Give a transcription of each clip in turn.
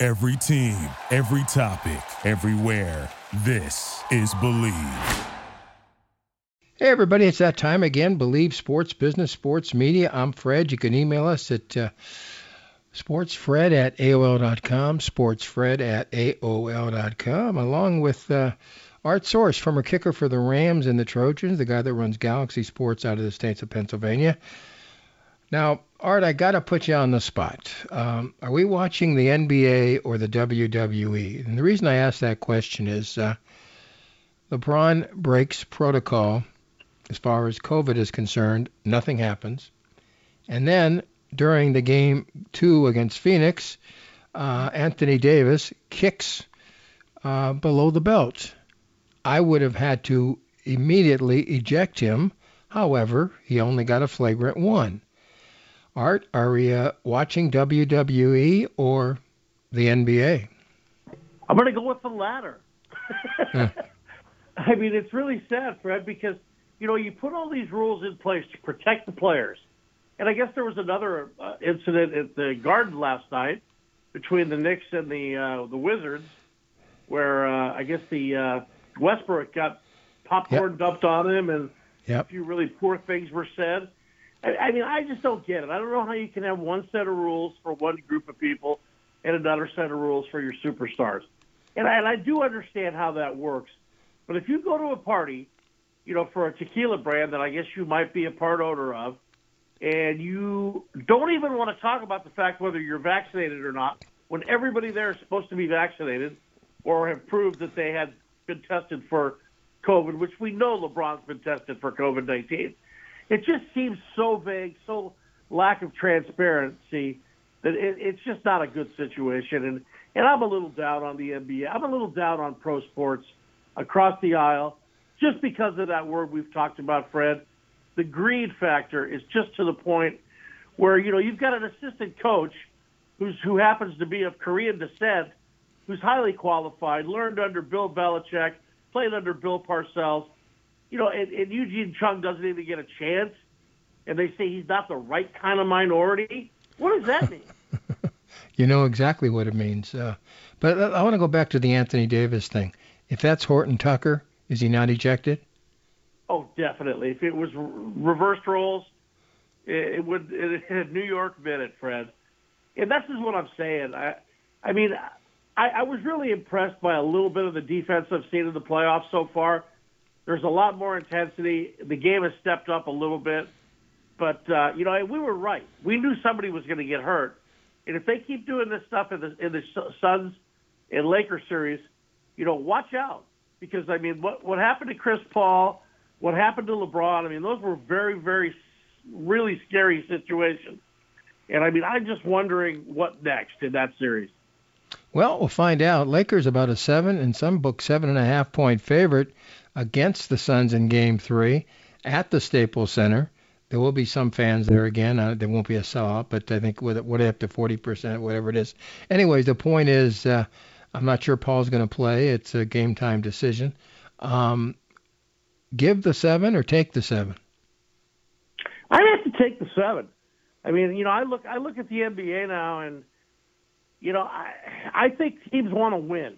Every team, every topic, everywhere. This is Believe. Hey, everybody, it's that time again. Believe Sports Business, Sports Media. I'm Fred. You can email us at uh, sportsfred at AOL.com, sportsfred at AOL.com, along with uh, Art Source, former kicker for the Rams and the Trojans, the guy that runs Galaxy Sports out of the states of Pennsylvania. Now, Art, I got to put you on the spot. Um, are we watching the NBA or the WWE? And the reason I ask that question is uh, LeBron breaks protocol as far as COVID is concerned. Nothing happens. And then during the game two against Phoenix, uh, Anthony Davis kicks uh, below the belt. I would have had to immediately eject him. However, he only got a flagrant one. Art, are we uh, watching WWE or the NBA? I'm going to go with the latter. I mean, it's really sad, Fred, because you know you put all these rules in place to protect the players, and I guess there was another uh, incident at the Garden last night between the Knicks and the uh, the Wizards, where uh, I guess the uh, Westbrook got popcorn Yep. dumped on him, and Yep. a few really poor things were said. I, I mean, I just don't get it. I don't know how you can have one set of rules for one group of people and another set of rules for your superstars. And I, and I do understand how that works. But if you go to a party, you know, for a tequila brand that I guess you might be a part owner of, and you don't even want to talk about the fact whether you're vaccinated or not, when everybody there is supposed to be vaccinated or have proved that they had been tested for COVID, which we know LeBron's been tested for COVID 19. It just seems so vague, so lack of transparency that it, it's just not a good situation. And, and I'm a little down on the NBA. I'm a little down on pro sports across the aisle just because of that word we've talked about, Fred. The greed factor is just to the point where, you know, you've got an assistant coach who's, who happens to be of Korean descent, who's highly qualified, learned under Bill Belichick, played under Bill Parcells. You know, and, and Eugene Chung doesn't even get a chance, and they say he's not the right kind of minority. What does that mean? You know exactly what it means. Uh, but I want to go back to the Anthony Davis thing. If that's Horton Tucker, is he not ejected? Oh, definitely. If it was re- reversed roles, it, it would. It had New York been it, Fred. And this is what I'm saying. I, I mean, I, I was really impressed by a little bit of the defense I've seen in the playoffs so far. There's a lot more intensity. The game has stepped up a little bit, but uh, you know, we were right. We knew somebody was going to get hurt, and if they keep doing this stuff in the in the Suns and Lakers series, you know, watch out because I mean, what what happened to Chris Paul, what happened to LeBron? I mean, those were very, very, really scary situations. And I mean, I'm just wondering what next in that series. Well, we'll find out. Lakers about a seven, and some book seven and a half point favorite against the Suns in Game Three at the Staples Center. There will be some fans there again. Uh, there won't be a sellout, but I think with what up to 40%, whatever it is. Anyways, the point is, uh, I'm not sure Paul's going to play. It's a game time decision. Um, give the seven or take the seven. I have to take the seven. I mean, you know, I look I look at the NBA now, and you know, I I think teams want to win,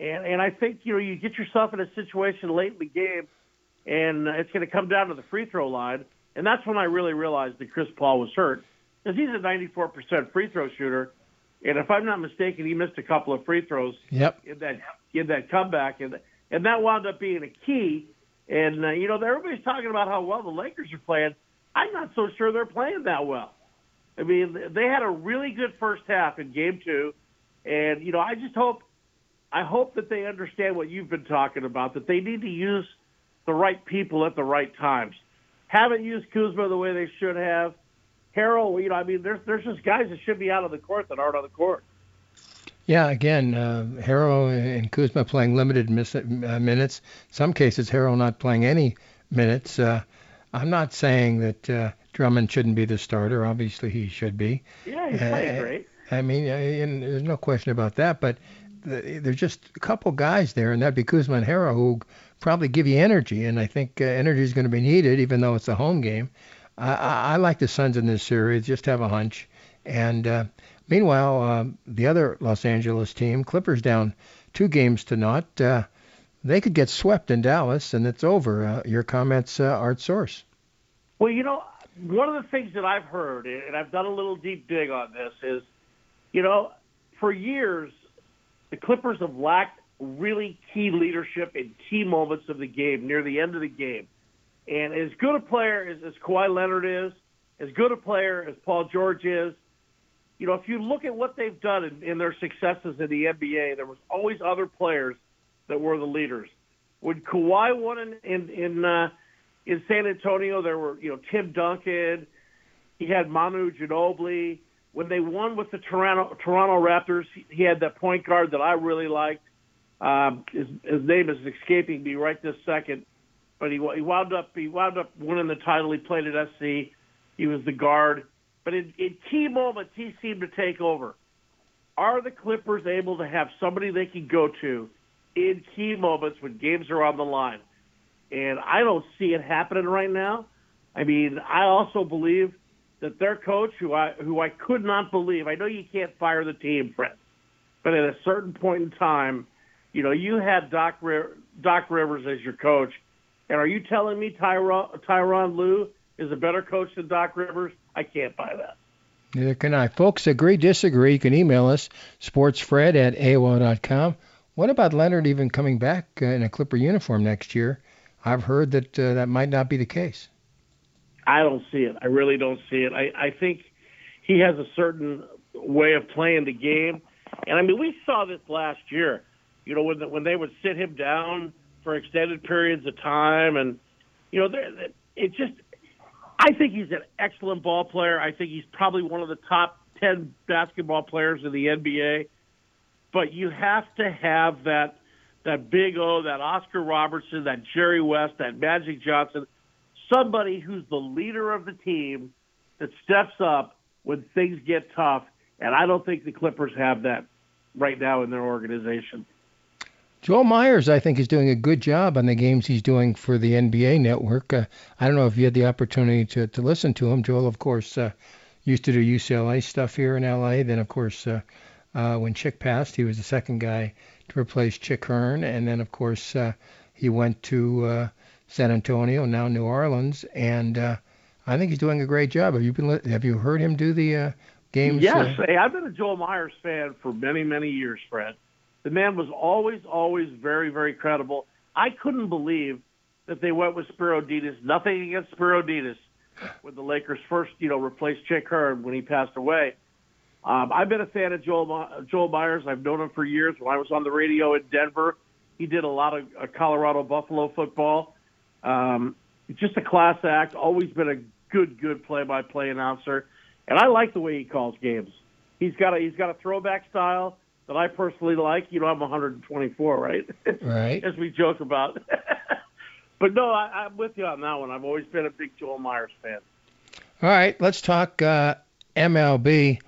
and and I think you know you get yourself in a situation late in the game, and it's going to come down to the free throw line, and that's when I really realized that Chris Paul was hurt because he's a 94% free throw shooter, and if I'm not mistaken, he missed a couple of free throws Yep. in that in that comeback, and and that wound up being a key. And uh, you know, everybody's talking about how well the Lakers are playing. I'm not so sure they're playing that well. I mean, they had a really good first half in Game Two, and you know, I just hope, I hope that they understand what you've been talking about. That they need to use the right people at the right times. Haven't used Kuzma the way they should have. Harrell, you know, I mean, there's there's just guys that should be out of the court that aren't on the court. Yeah, again, uh, and Kuzma playing limited uh, minutes. Some cases, Harrell not playing any minutes. Uh, I'm not saying that uh, Drummond shouldn't be the starter. Obviously, he should be. Yeah, he's playing uh, great. I mean, uh, and there's no question about that. But the, there's just a couple guys there, and that'd be Kuzma and Harrell, who probably give you energy. And I think uh, energy is going to be needed, even though it's a home game. I, I, I like the Suns in this series. Just have a hunch. And uh, meanwhile, uh, the other Los Angeles team, Clippers, down two games to naught. Uh, they could get swept in Dallas, and it's over. Uh, your comments, uh, Art Source. Well, you know, one of the things that I've heard, and I've done a little deep dig on this, is, you know, for years, the Clippers have lacked really key leadership in key moments of the game, near the end of the game. And as good a player as, as Kawhi Leonard is, as good a player as Paul George is, you know, if you look at what they've done in, in their successes in the NBA, there was always other players that were the leaders. When Kawhi won in in in, uh, in San Antonio, there were you know Tim Duncan, he had Manu Ginobili. When they won with the Toronto Toronto Raptors, he had that point guard that I really liked. Um, his, his name is escaping me right this second, but he, he wound up he wound up winning the title. He played at SC. He was the guard, but in, in key moments he seemed to take over. Are the Clippers able to have somebody they can go to in key moments when games are on the line? And I don't see it happening right now. I mean, I also believe that their coach, who I who I could not believe, I know you can't fire the team, Fred, but at a certain point in time, you know, you had Doc Doc Rivers as your coach, and are you telling me Tyron Tyronn Lue is a better coach than Doc Rivers? I can't buy that. Neither can I. Folks, agree, disagree. You can email us, sportsfred at AOL.com. What about Leonard even coming back uh, in a Clipper uniform next year? I've heard that uh, that might not be the case. I don't see it. I really don't see it. I, I think he has a certain way of playing the game. And I mean, we saw this last year you know, when the, when they would sit him down for extended periods of time, and you know, it just. I think he's an excellent ball player. I think he's probably one of the top ten basketball players in the NBA. But you have to have that that Big O, that Oscar Robertson, that Jerry West, that Magic Johnson, somebody who's the leader of the team that steps up when things get tough. And I don't think the Clippers have that right now in their organization. Joel Meyers, I think, is doing a good job on the games he's doing for the NBA network. Uh, I don't know if you had the opportunity to, to listen to him. Joel, of course, uh, used to do UCLA stuff here in LA. Then, of course, uh, uh, when Chick passed, he was the second guy to replace Chick Hearn. And then, of course, uh, he went to uh, San Antonio, now New Orleans. And uh, I think he's doing a great job. Have you been? Have you heard him do the uh, games? Yes. Uh, hey, I've been a Joel Meyers fan for many, many years, Fred. The man was always, always very, very credible. I couldn't believe that they went with Spero Dedes. Nothing against Spero Dedes when the Lakers first, you know, replaced Chick Hearn when he passed away. Um, I've been a fan of Joel Joel Meyers. I've known him for years. When I was on the radio in Denver, he did a lot of uh, Colorado Buffalo football. Um, just a class act. Always been a good, good play-by-play announcer, and I like the way he calls games. He's got a he's got a throwback style that I personally like. You know, I'm 124, right? Right. As we joke about. but no, I, I'm with you on that one. I've always been a big Joel Meyers fan. All right, let's talk uh, MLB.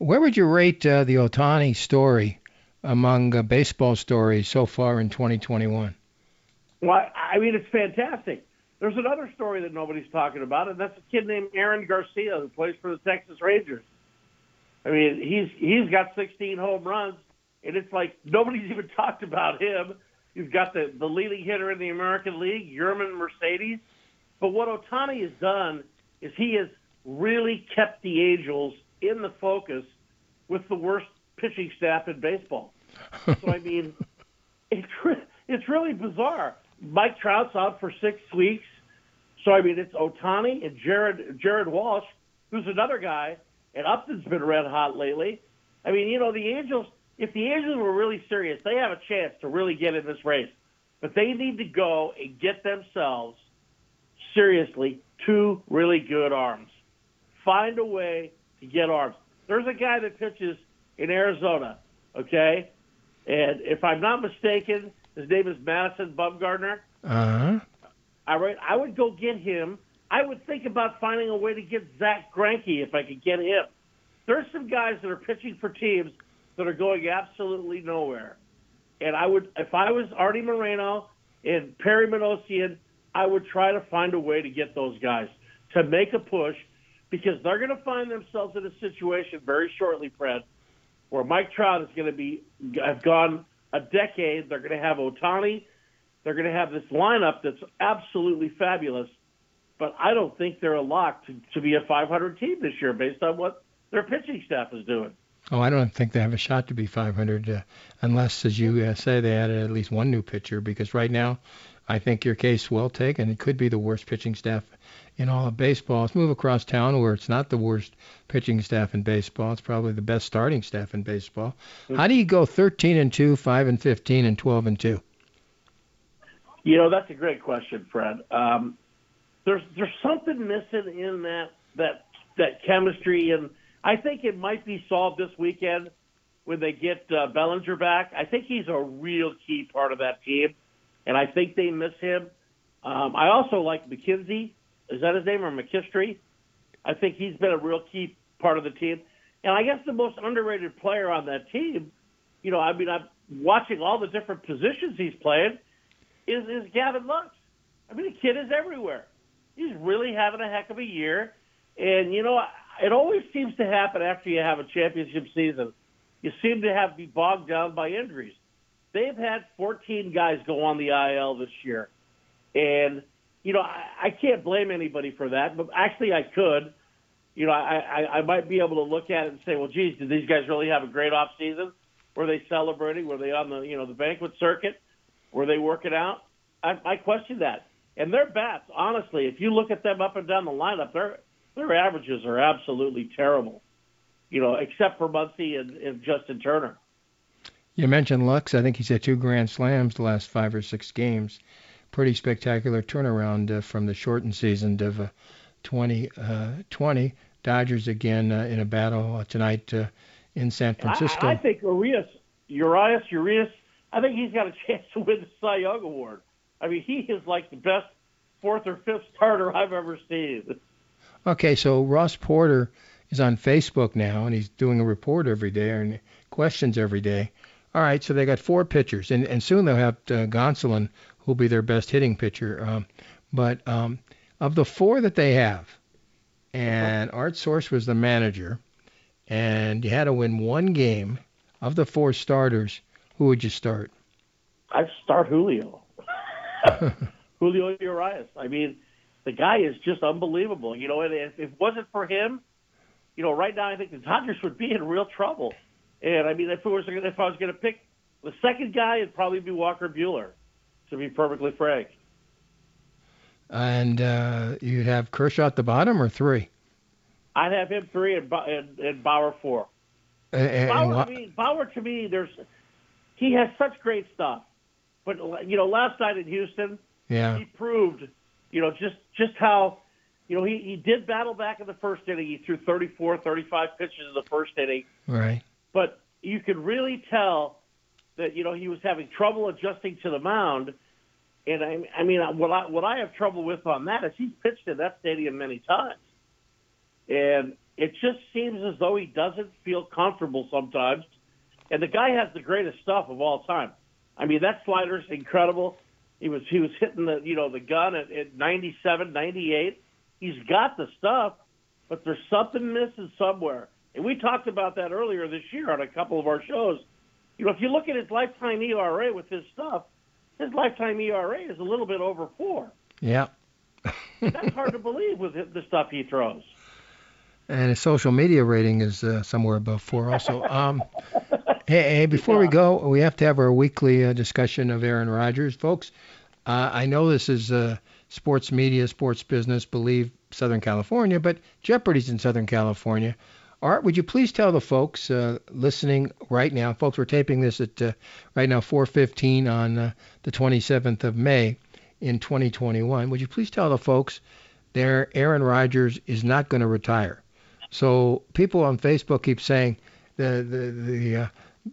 Where would you rate uh, the Ohtani story among uh, baseball stories so far in 2021? Well, I mean, it's fantastic. There's another story that nobody's talking about, and that's a kid named Aaron Garcia who plays for the Texas Rangers. I mean, he's he's got 16 home runs, and it's like nobody's even talked about him. He's got the the leading hitter in the American League, Yermin Mercedes. But what Ohtani has done is he has really kept the Angels in the focus with the worst pitching staff in baseball. so I mean, it's it's really bizarre. Mike Trout's out for six weeks. So I mean, it's Ohtani and Jared Jared Walsh, who's another guy and Upton's been red hot lately. I mean, you know, the Angels, if the Angels were really serious, they have a chance to really get in this race. But they need to go and get themselves, seriously, two really good arms. Find a way to get arms. There's a guy that pitches in Arizona Okay, and if I'm not mistaken, his name is Madison Bumgarner. Uh huh. All right, I would go get him. I would think about finding a way to get Zack Greinke if I could get him. There's some guys that are pitching for teams that are going absolutely nowhere. And I would, if I was Artie Moreno and Perry Minasian, I would try to find a way to get those guys to make a push because they're going to find themselves in a situation very shortly, Fred, where Mike Trout is going to be have gone a decade. They're going to have Ohtani. They're going to have this lineup that's absolutely fabulous. But I don't think they're a lock to, to be a 500 team this year based on what their pitching staff is doing. Oh, I don't think they have a shot to be 500 uh, unless, as you uh, say, they added at least one new pitcher. Because right now, I think your case well taken. It could be the worst pitching staff in all of baseball. Let's move across town where it's not the worst pitching staff in baseball. It's probably the best starting staff in baseball. Mm-hmm. How do you go 13 and 2, 5 and 15, and 12 and 2? You know, that's a great question, Fred. Um, there's there's something missing in that that that chemistry, and I think it might be solved this weekend when they get uh, Bellinger back. I think he's a real key part of that team, and I think they miss him. Um, I also like McKenzie. Is that his name or McKinstry? I think he's been a real key part of the team. And I guess the most underrated player on that team, you know, I mean, I'm watching all the different positions he's playing, is, is Gavin Lux. I mean, the kid is everywhere. He's really having a heck of a year. And, you know, it always seems to happen after you have a championship season. You seem to have be bogged down by injuries. They've had 14 guys go on the IL this year. And you know, I, I can't blame anybody for that, but actually I could. You know, I, I, I might be able to look at it and say, well, geez, did these guys really have a great off season? Were they celebrating? Were they on the you know the banquet circuit? Were they working out? I, I question that. And their bats, honestly, if you look at them up and down the lineup, their their averages are absolutely terrible. You know, except for Muncy and, and Justin Turner. You mentioned Lux. I think he's had two grand slams the last five or six games pretty spectacular turnaround uh, from the shortened season of uh, 2020. Uh, Dodgers again uh, in a battle uh, tonight uh, in San Francisco. I, I think Urias, Urias, Urias, I think he's got a chance to win the Cy Young Award. I mean, he is like the best fourth or fifth starter I've ever seen. Okay, so Ross Porter is on Facebook now, and he's doing a report every day and questions every day. All right, so they got four pitchers, and, and soon they'll have uh, Gonsolin who'll be their best hitting pitcher. Um, but um, of the four that they have, and Art Source was the manager, and you had to win one game of the four starters, who would you start? I'd start Julio. Julio Urias. I mean, the guy is just unbelievable. You know, and if it wasn't for him, you know, right now I think the Dodgers would be in real trouble. And I mean, if it was if I was going to pick the second guy, it'd probably be Walker Buehler to be perfectly frank. And uh, you'd have Kershaw at the bottom or three? I'd have him three and, and, and Bauer four. And, Bauer, to me, Bauer to me, there's he has such great stuff, but you know, last night in Houston, yeah, he proved, you know, just just how, you know, he he did battle back in the first inning. He threw 34, 35 pitches in the first inning. Right. But you could really tell that you know he was having trouble adjusting to the mound. And I, I mean, what I what I have trouble with on that is he's pitched in that stadium many times, and it just seems as though he doesn't feel comfortable sometimes. And the guy has the greatest stuff of all time. I mean, that slider's incredible. He was he was hitting the you know the gun at, at 97, 98. He's got the stuff, but there's something missing somewhere. And we talked about that earlier this year on a couple of our shows you know, if you look at his lifetime ERA with his stuff, his lifetime ERA is a little bit over four. Yeah. That's hard to believe with the stuff he throws. And his social media rating is uh, somewhere above four also. Um, hey, hey, before yeah. we go, we have to have our weekly uh, discussion of Aaron Rodgers. Folks, uh, I know this is uh, sports media, sports business, believe Southern California, but Jeopardy's in Southern California. Art, would you please tell the folks uh, listening right now, folks, we're taping this at uh, right now 4:15 on uh, the 27th of May in 2021. Would you please tell the folks there Aaron Rodgers is not going to retire? So people on Facebook keep saying the the the uh,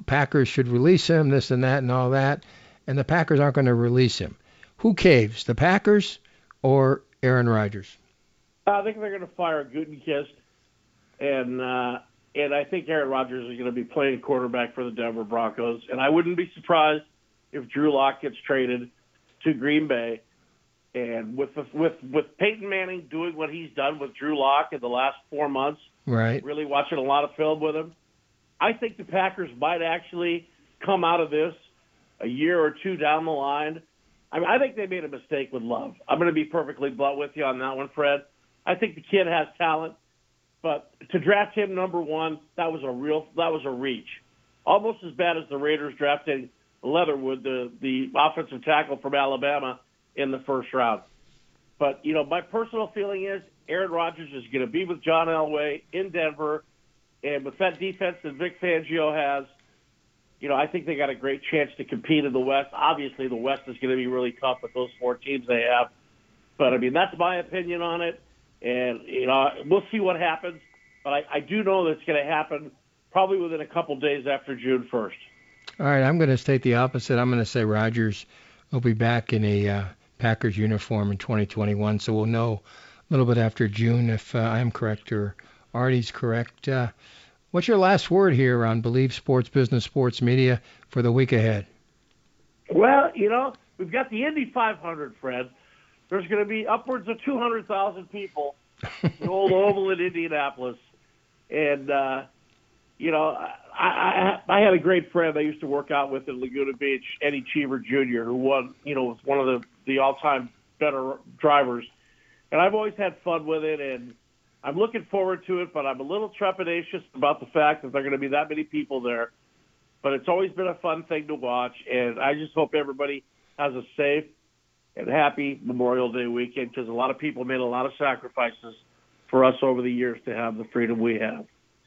Packers should release him, this and that and all that, and the Packers aren't going to release him. Who caves, the Packers or Aaron Rodgers? I think they're going to fire Gutekunst, and uh, and I think Aaron Rodgers is going to be playing quarterback for the Denver Broncos. And I wouldn't be surprised if Drew Lock gets traded to Green Bay. And with the, with with Peyton Manning doing what he's done with Drew Lock in the last four months, right? Really watching a lot of film with him, I think the Packers might actually come out of this a year or two down the line. I mean, I think they made a mistake with Love. I'm going to be perfectly blunt with you on that one, Fred. I think the kid has talent, but to draft him number one, that was a real that was a reach, almost as bad as the Raiders drafting Leatherwood, the the offensive tackle from Alabama, in the first round. But you know, my personal feeling is Aaron Rodgers is going to be with John Elway in Denver, and with that defense that Vic Fangio has, you know, I think they got a great chance to compete in the West. Obviously, the West is going to be really tough with those four teams they have. But I mean, that's my opinion on it, and you know, we'll see what happens. But I, I do know that it's going to happen probably within a couple days after June 1st. All right, I'm going to state the opposite. I'm going to say Rodgers will be back in a uh, Packers uniform in 2021, so we'll know a little bit after June if uh, I'm correct or Artie's correct. Uh, what's your last word here on Believe Sports Business Sports Media for the week ahead? Well, you know, we've got the Indy 500, Fred. There's going to be upwards of 200,000 people the old Oval in Indianapolis, and uh, you know, I, I I had a great friend I used to work out with in Laguna Beach, Eddie Cheever Jr., who won, you know, was one of the the all-time better drivers, and I've always had fun with it, and I'm looking forward to it, but I'm a little trepidatious about the fact that there are going to be that many people there. But it's always been a fun thing to watch, and I just hope everybody has a safe and happy Memorial Day weekend because a lot of people made a lot of sacrifices for us over the years to have the freedom we have.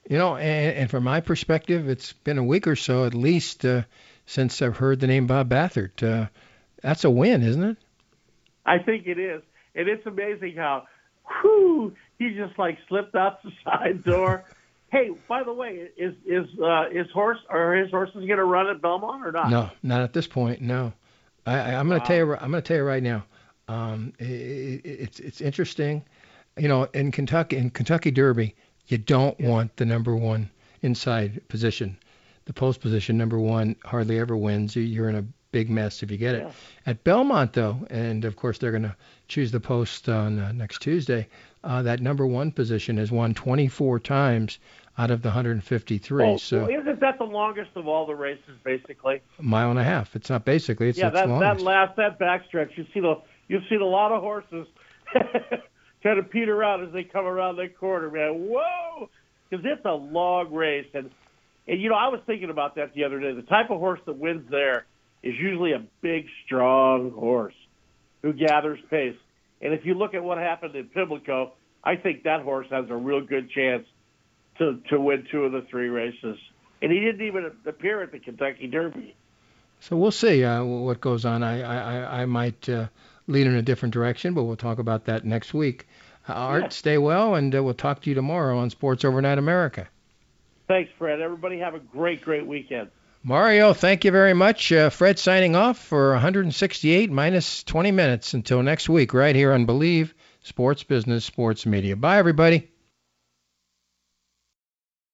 You know, and, and from my perspective, it's been a week or so at least uh, since I've heard the name Bob Baffert. Uh, that's a win, isn't it? I think it is, and it's amazing how, whoo, he just like slipped out the side door. hey, by the way, is is uh, his horse or his horses going to run at Belmont or not? No, not at this point. No, I, am going to tell you. I'm going to tell you right now. Um, it, it, it's it's interesting. You know, in Kentucky, in Kentucky Derby, you don't yeah. want the number one inside position. The post position, number one, hardly ever wins. You're in a big mess if you get it. Yeah. At Belmont, though, and of course they're going to choose the post on uh, next Tuesday. Uh, that number one position has won 24 times out of the 153. Oh, so well, isn't that the longest of all the races, basically? A mile and a half. It's not basically. It's yeah. That that last that backstretch, you see the you've seen a lot of horses kind of peter out as they come around that corner, man. Whoa! Because it's a long race, and and you know I was thinking about that the other day. The type of horse that wins there is usually a big, strong horse who gathers pace. And if you look at what happened in Pimlico, I think that horse has a real good chance to to win two of the three races. And he didn't even appear at the Kentucky Derby. So we'll see uh, what goes on. I I, I might uh, lead in a different direction, but we'll talk about that next week. Uh, Art, stay well, and uh, we'll talk to you tomorrow on Sports Overnight America. Thanks, Fred. Everybody have a great, great weekend. Mario, thank you very much. Uh, Fred signing off for 168 minus 20 minutes until next week, right here on Believe Sports Business Sports Media. Bye, everybody.